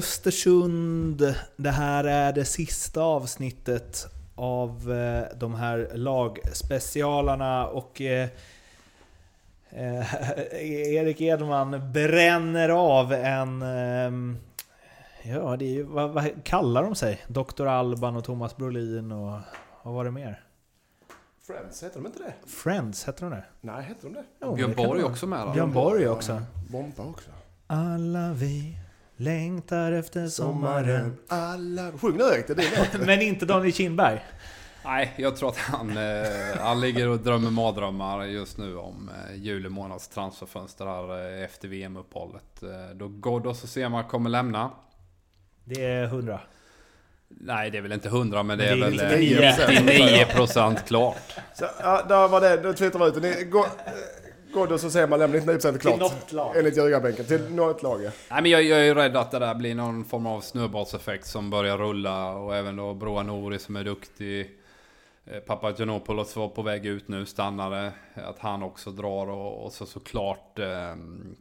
Östersund, det här är det sista avsnittet av eh, de här lagspecialarna och eh, eh, Erik Edman bränner av en... Eh, ja, det är ju, vad, vad kallar de sig? Dr. Alban och Thomas Brolin och vad var det mer? Friends, heter de inte det? Friends, hette de det? Nej, heter de det? Jo, Björn Borg också med? Björn Borg också. Bomba också. Alla vi längtar efter sommaren. Alla... Sjung nu Erik, det är din låt. Men inte Daniel Kindberg. Nej, jag tror att han, eh, han ligger och drömmer mardrömmar just nu om eh, juli månads transferfönster här eh, efter VM-uppehållet. Eh, då Ghoddos och Sema kommer lämna. Det är 100. Nej, det är väl inte 100 men det är, Det är väl lite eh, 99% klart. Så, ja, där var det. Då twittrar vi ut det. Ni- gå- eh, Ghoddos och Sema lämnar 99% klart. något lag. Enligt ljugarbänken. Till något lag ja. Nej men jag, jag är ju rädd att det där blir någon form av snöbollseffekt som börjar rulla och även då Broa Nouri som är duktig. Eh, Papagiannopoulos var på väg ut nu, stannade. Att han också drar och, och så såklart eh,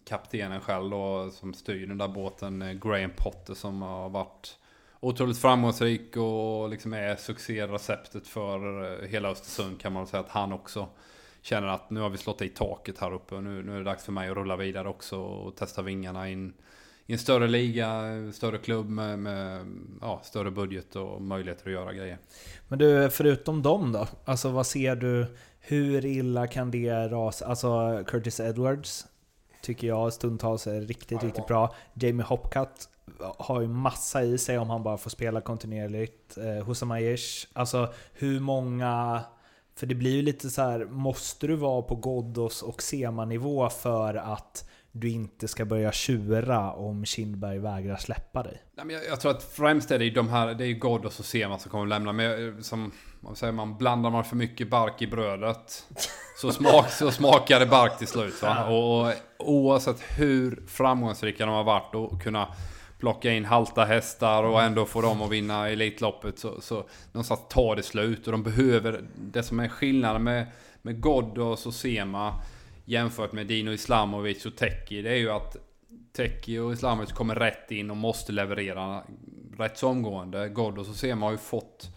kaptenen själv då som styr den där båten, eh, Graham Potter som har varit otroligt framgångsrik och liksom är succéreceptet för eh, hela Östersund kan man säga att han också känner att nu har vi slått i taket här uppe och nu, nu är det dags för mig att rulla vidare också och testa vingarna in i en större liga, större klubb med, med ja, större budget och möjligheter att göra grejer. Men du, förutom dem då? Alltså vad ser du? Hur illa kan det rasa? Alltså Curtis Edwards tycker jag stundtals är riktigt, riktigt bra. Jamie Hopcat har ju massa i sig om han bara får spela kontinuerligt. Eh, Hussam Aiesh, alltså hur många... För det blir ju lite så här, måste du vara på Ghoddos och Sema-nivå för att du inte ska börja tjura om Kindberg vägrar släppa dig? Nej, men jag, jag tror att främst är det ju de här, det är ju Ghoddos och Sema som kommer att lämna. Men jag- som, vad säger man, blandar man för mycket bark i brödet så, smak, så smakar det bark till slut. Va? Och, och oavsett hur framgångsrika de har varit och kunna plocka in halta hästar och ändå få dem att vinna Elitloppet så, så någonstans tar det slut. Och de behöver, det som är skillnaden med, med God och Sema jämfört med Dino Islamovic och Teki, det är ju att Teki och Islamovic kommer rätt in och måste leverera rätt så omgående. God och Sema har ju fått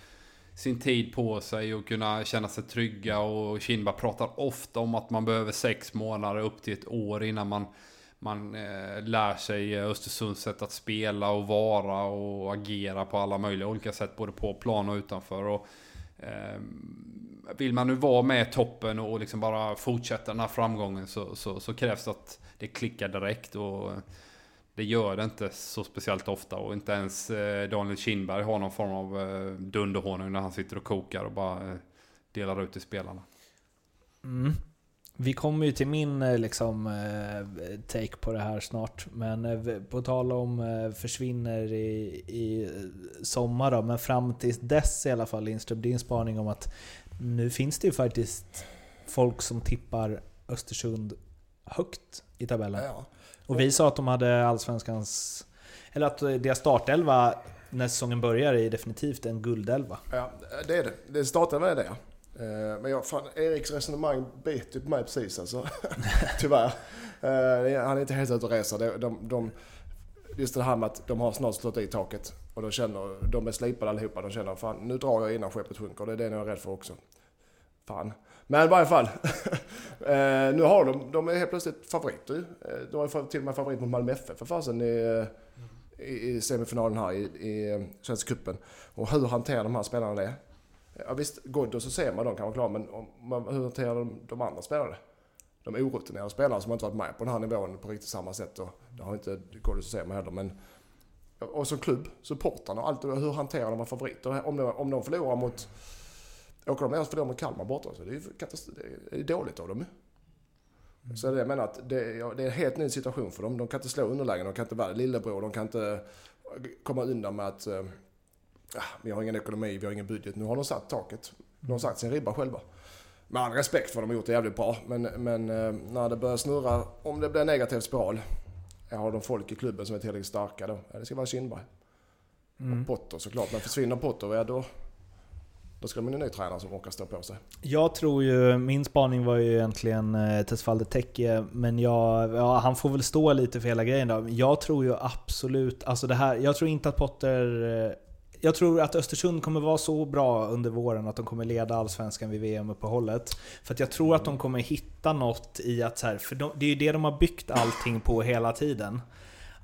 sin tid på sig och kunna känna sig trygga och Kindberg pratar ofta om att man behöver sex månader upp till ett år innan man, man eh, lär sig eh, Östersunds sätt att spela och vara och agera på alla möjliga olika sätt både på plan och utanför. Och, eh, vill man nu vara med i toppen och liksom bara fortsätta den här framgången så, så, så krävs det att det klickar direkt. Och eh, det gör det inte så speciellt ofta och inte ens eh, Daniel Kindberg har någon form av dunderhonung när han sitter och kokar och bara delar ut till spelarna. Mm. Vi kommer ju till min eh, liksom, eh, take på det här snart. Men eh, på tal om försvinner i, i sommar då, men fram till dess i alla fall Lindström, din spaning om att nu finns det ju faktiskt folk som tippar Östersund högt i tabellen. ja. Och vi sa att de hade Allsvenskans... Eller att deras startelva när säsongen börjar är definitivt en guldelva. Ja, det är det. Det startade med det ja. Eh, men jag, fan, Eriks resonemang bet ju på mig precis alltså. Tyvärr. Eh, han är inte helt ute och reser. De, de, de, just det här med att de har snart slått i taket. Och de känner, de är slipade allihopa. De känner fan nu drar jag innan skeppet sjunker. Det är det jag är rädd för också. Fan. Men i varje fall. Eh, nu har de, de är helt plötsligt favoriter ju. De har till och med favorit mot Malmö FF för fasen i, i, semifinalen här i, i Svenska cupen. Och hur hanterar de här spelarna det? Ja, visst, Ghoddos och Sema de kan vara klara, men om, man- hur hanterar de, de andra spelarna? De orutinerade spelarna som inte varit med på den här nivån på riktigt samma sätt. Och det har inte Ghoddos och Sema heller. Men, och som klubb, supportrarna och allt. Hur hanterar de favoriter? Om de, om de förlorar mot... Åker de ner och förlorar mot Kalmar borta så det är ju katastrof, det är dåligt av dem ju. Så det jag menar att det, ja, det är en helt ny situation för dem. De kan inte slå underlägen, de kan inte vara lillebror, de kan inte komma undan med att eh, ah, vi har ingen ekonomi, vi har ingen budget. Nu har de satt taket. De har satt sin ribba själva. Med all respekt för att de har gjort det jävligt bra. Men, men eh, när det börjar snurra, om det blir en negativ spiral. Har de folk i klubben som är tillräckligt starka då? Ja, det ska vara Kindberg. Mm. Och Potter såklart. Men försvinner Potter, ja då... Då ska de en ny tränare som orkar stå på sig. Jag tror ju, min spaning var ju egentligen eh, Tesfalde Tecke, men jag, ja, han får väl stå lite för hela grejen då. Jag tror ju absolut, alltså det här, jag tror inte att Potter eh, jag tror att Östersund kommer vara så bra under våren att de kommer leda Allsvenskan vid VM-uppehållet. För att jag tror att de kommer hitta något i att så här, för de, det är ju det de har byggt allting på hela tiden.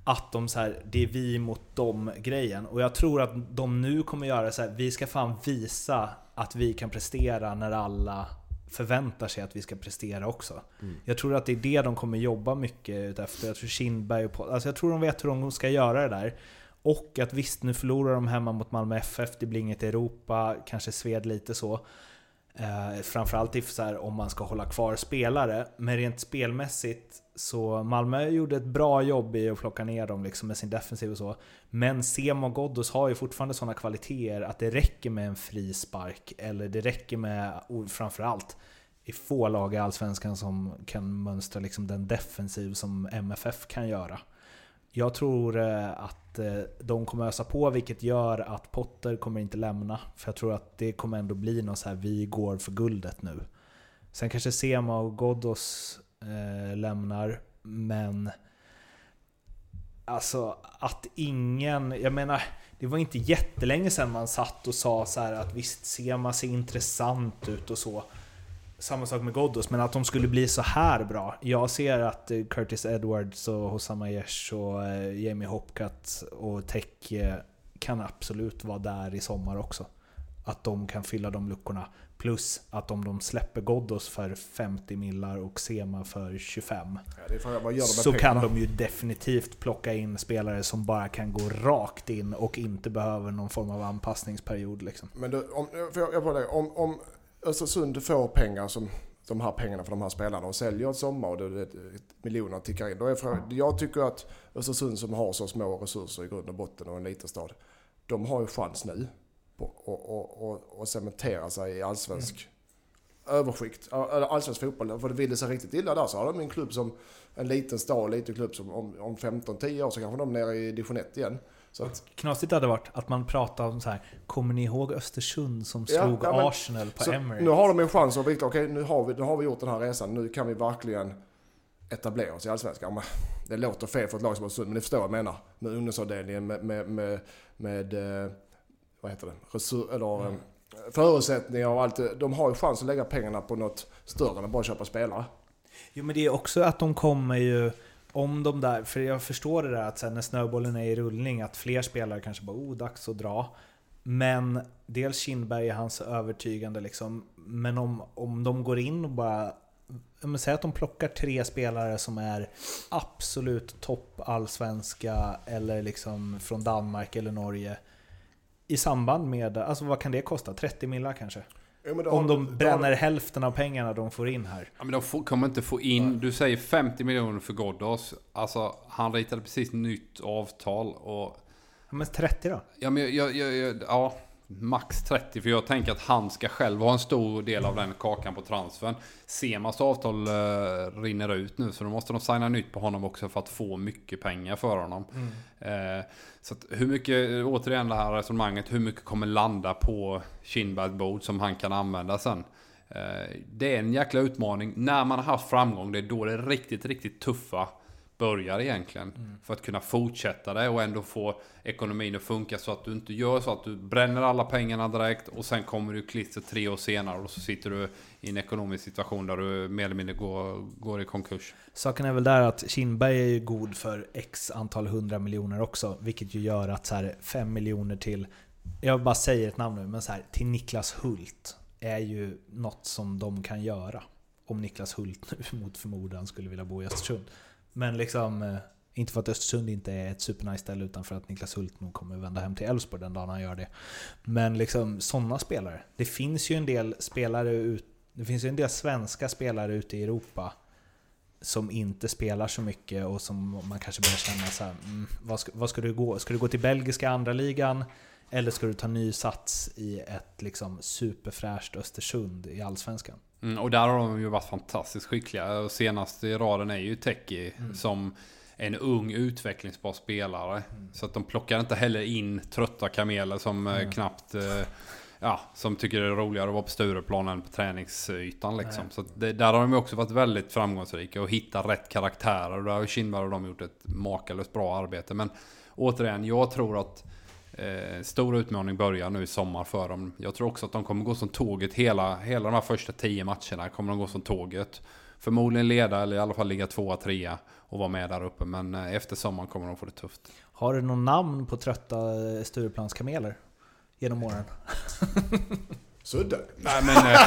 Att de så här, det är vi mot dem grejen. Och jag tror att de nu kommer göra så här, vi ska fan visa att vi kan prestera när alla förväntar sig att vi ska prestera också. Mm. Jag tror att det är det de kommer jobba mycket utefter. Jag tror Kindberg och alltså jag tror de vet hur de ska göra det där. Och att visst, nu förlorar de hemma mot Malmö FF, det blir inget Europa, kanske sved lite så. Eh, framförallt if, så här, om man ska hålla kvar spelare. Men rent spelmässigt så Malmö gjorde ett bra jobb i att plocka ner dem liksom med sin defensiv och så. Men SEM och Ghoddos har ju fortfarande sådana kvaliteter att det räcker med en frispark. Eller det räcker med, framförallt, i få lag i Allsvenskan som kan mönstra liksom den defensiv som MFF kan göra. Jag tror eh, att eh, de kommer ösa på, vilket gör att Potter kommer inte lämna. För jag tror att det kommer ändå bli något så här, vi går för guldet nu. Sen kanske Sema och Ghoddos eh, lämnar, men... Alltså att ingen... Jag menar, det var inte jättelänge sedan man satt och sa så att visst, Sema ser intressant ut och så samma sak med Ghoddos, men att de skulle bli så här bra. Jag ser att eh, Curtis Edwards och Hossam Aiesh och eh, Jamie Hopcat och Tech eh, kan absolut vara där i sommar också. Att de kan fylla de luckorna. Plus att om de släpper Ghoddos för 50 millar och Sema för 25 ja, så kan de ju definitivt plocka in spelare som bara kan gå rakt in och inte behöver någon form av anpassningsperiod. Liksom. Men du, om, jag, jag om, om Östersund får pengar som de här pengarna för de här spelarna och säljer ett sommar och det, det, miljoner tickar in. Då är frågan, jag tycker att Östersund som har så små resurser i grund och botten och en liten stad, de har ju chans nu att cementera sig i allsvensk mm. överskikt, allsvensk fotboll. För det vill det sig riktigt illa där så har de en klubb som, en liten stad, en liten klubb som om, om 15-10 år så kanske de är nere i division 1 igen. Så att, Knasigt hade varit att man pratade om så här. Kommer ni ihåg Östersund som slog ja, ja, Arsenal på Emirates? Nu har de en chans att veta, okej okay, nu, har vi, nu har vi gjort den här resan, nu kan vi verkligen etablera oss i Allsvenskan. Det låter fel för ett lag som Östersund, men ni förstår vad jag menar. Med ungdomsavdelningen, med, med, med, med eh, vad heter det, Resur, eller, mm. förutsättningar och allt. De har ju chans att lägga pengarna på något större än att bara köpa spelare. Jo men det är också att de kommer ju om de där, för jag förstår det där att sen när snöbollen är i rullning att fler spelare kanske bara oh, dags att dra. Men dels Kindberg är hans övertygande liksom. Men om, om de går in och bara säg att de plockar tre spelare som är absolut topp allsvenska eller liksom från Danmark eller Norge. I samband med, alltså vad kan det kosta? 30 millar kanske? Ja, Om de bränner hälften av pengarna de får in här. Ja, men de får, kommer inte få in... Du säger 50 miljoner för Ghoddos. Alltså, han ritade precis nytt avtal och... Ja, men 30 då? Ja, men jag, jag, jag, ja max 30. För jag tänker att han ska själv ha en stor del av den kakan på transfern. Semas avtal uh, rinner ut nu så då måste de signa nytt på honom också för att få mycket pengar för honom. Mm. Uh, så hur mycket, återigen det här resonemanget, hur mycket kommer landa på Kindbergs bord som han kan använda sen? Uh, det är en jäkla utmaning. När man har haft framgång, det är då det är riktigt, riktigt tuffa börjar egentligen. Mm. För att kunna fortsätta det och ändå få ekonomin att funka så att du inte gör så att du bränner alla pengarna direkt och sen kommer du klister tre år senare och så sitter du i en ekonomisk situation där du mer eller mindre går, går i konkurs. Saken är väl där att Kindberg är ju god för x antal hundra miljoner också, vilket ju gör att så här 5 miljoner till, jag bara säger ett namn nu, men så här, till Niklas Hult är ju något som de kan göra. Om Niklas Hult nu mot förmodan skulle vilja bo i Östersund. Men liksom, eh, inte för att Östersund inte är ett supernice ställe utan för att Niklas Hult nog kommer vända hem till Elfsborg den dagen han gör det. Men liksom sådana spelare. Det finns ju en del spelare ut, det finns ju en del svenska spelare ute i Europa som inte spelar så mycket och som man kanske börjar känna så här, mm, vad, ska, vad ska du gå? Ska du gå till belgiska andra ligan Eller ska du ta ny sats i ett liksom superfräscht Östersund i Allsvenskan? Mm, och där har de ju varit fantastiskt skickliga. Senast i raden är ju Teki mm. som en ung utvecklingsbar spelare. Mm. Så att de plockar inte heller in trötta kameler som mm. knappt eh, ja, som tycker det är roligare att vara på Stureplan än på träningsytan liksom. Så det, där har de också varit väldigt framgångsrika och hittat rätt karaktärer. Och där har Kindberg och de gjort ett makalöst bra arbete. Men återigen, jag tror att eh, stor utmaning börjar nu i sommar för dem. Jag tror också att de kommer gå som tåget hela, hela de här första tio matcherna. Kommer de gå som tåget. Förmodligen leda eller i alla fall ligga tvåa, trea och vara med där uppe. Men eh, efter sommaren kommer de få det tufft. Har du någon namn på trötta eh, Stureplanskameler? Genom åren? Sudde. Nej men eh,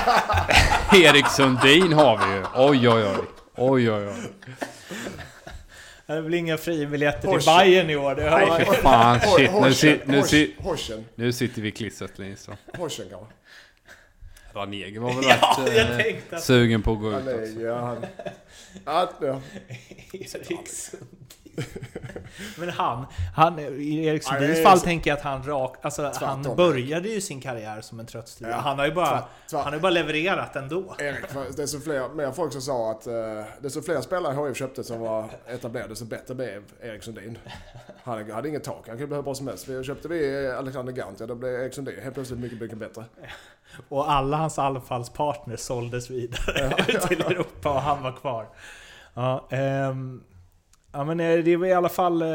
Erik Sundin har vi ju. Oj oj oj. Oj oj oj. Det blir inga fribiljetter till. Bayern i år. Det har Nej för fan shit. Nu, si, nu, si, nu sitter vi i klistret Lindström. Horsen kanske. Ranege var väl Ja, rätt jag eh, att- sugen på att gå ut också. Ja, han, ja, ja. Erik Sundin. Men han, han i Erik Ja, Sundins det är fall så- tänker jag att han rak, alltså han började ju sin karriär som en trött styra. Ja, Han har ju bara, tvärt. han har bara levererat ändå. Erik, det är så fler, mer folk som sa att uh, desto fler spelare HIF köpte som var etablerade, desto bättre blev Erik Sundin. Han hade inget tak, han kunde bli hur bra som helst. Vi köpte vi Alexander Gant, ja då blev Erik Sundin helt plötsligt mycket, mycket bättre. Och alla hans anfallspartners såldes vidare till Europa och han var kvar. Ja, ehm, ja men eh, det är i alla fall... Eh,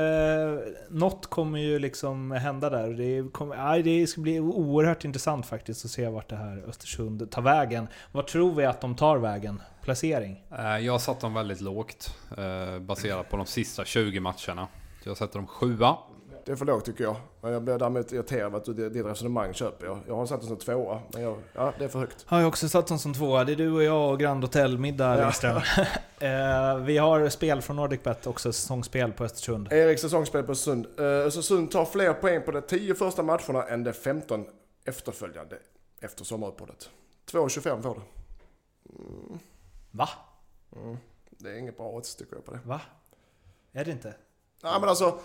något kommer ju liksom hända där. Det, kommer, aj, det ska bli oerhört intressant faktiskt att se vart det här Östersund tar vägen. Vad tror vi att de tar vägen? Placering? Eh, jag har satt dem väldigt lågt. eh, Baserat på de sista 20 matcherna. Så jag sätter dem sjua. Det är för lågt tycker jag. Men jag blir däremot irriterad att du, ditt resonemang köper jag. Jag har satt den som tvåa, men jag, ja, det är för högt. Har jag också satt dem som tvåa. Det är du och jag och Grand Hotel middag Ja. Lindström. eh, vi har spel från NordicBet också, säsongsspel på Östersund. Erik säsongsspel på Östersund. Uh, Östersund tar fler poäng på de 10 första matcherna än de 15 efterföljande efter sommaruppehållet. 2,25 får det. Va? Mm. Det är inget bra odds tycker jag på det. Va? Är det inte? Nej men alltså,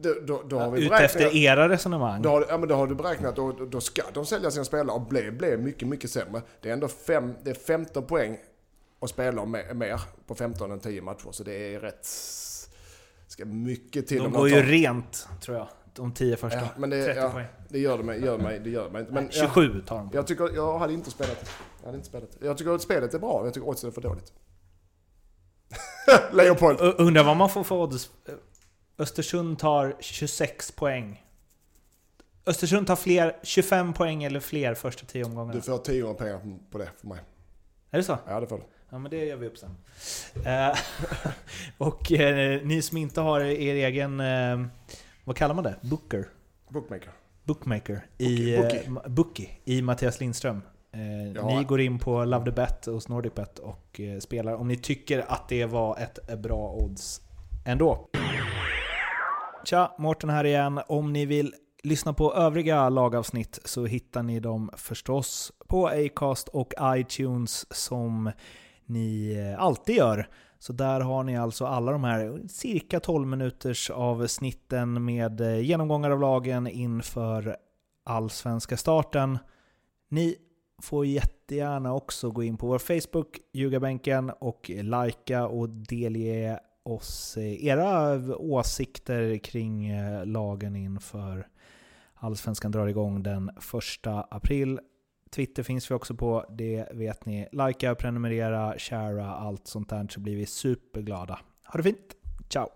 då, då, då har vi beräknat... efter era resonemang? Då har, ja, men då har du beräknat, då, då- ska de sälja sina spelare och bli, bli mycket, mycket sämre. Det är ändå fem, det är 15 poäng att spela mer, på 15 än 10 matcher. Så det är rätt... Ska mycket till De går de ju rent, tror jag. De tio första. Ja, men det, 30 ja, poäng. det gör det mig, gör mig, det gör mig inte. Men Nej, jag, 27 tar de. jag tycker, jag hade inte spelat. Jag hade inte spelat. Jag tycker att spelet är bra, jag tycker oddsen är för dåligt. Leopold. Undrar vad man får för odds. Östersund tar 26 poäng. Östersund tar fler, 25 poäng eller fler första 10 omgångarna. Du får 10 pengar på det för mig. Är det så? Ja, det får du. Ja men det gör vi upp sen. Eh, och eh, ni som inte har er egen, eh, vad kallar man det? Booker? Bookmaker. Bookmaker? I, Bookie. eh, Ma- Bookie, i Mattias Lindström. Eh, Ja. Ni går in på Love the Bet hos NordicBet och spelar om ni tycker att det var ett bra odds ändå. Tja, Mårten här igen. Om ni vill lyssna på övriga lagavsnitt så hittar ni dem förstås på Acast och iTunes som ni eh, alltid gör. Så där har ni alltså alla de här cirka 12 minuters avsnitten med eh, genomgångar av lagen inför allsvenska starten. Ni får jättegärna också gå in på vår Facebook, Ljugarbänken, och likea och delge oss eh, era åsikter kring eh, lagen inför Allsvenskan drar igång den 1 april. Twitter finns vi också på, det vet ni. Likea, prenumerera, sharea, allt sånt där så blir vi superglada. Ha det fint! Ciao!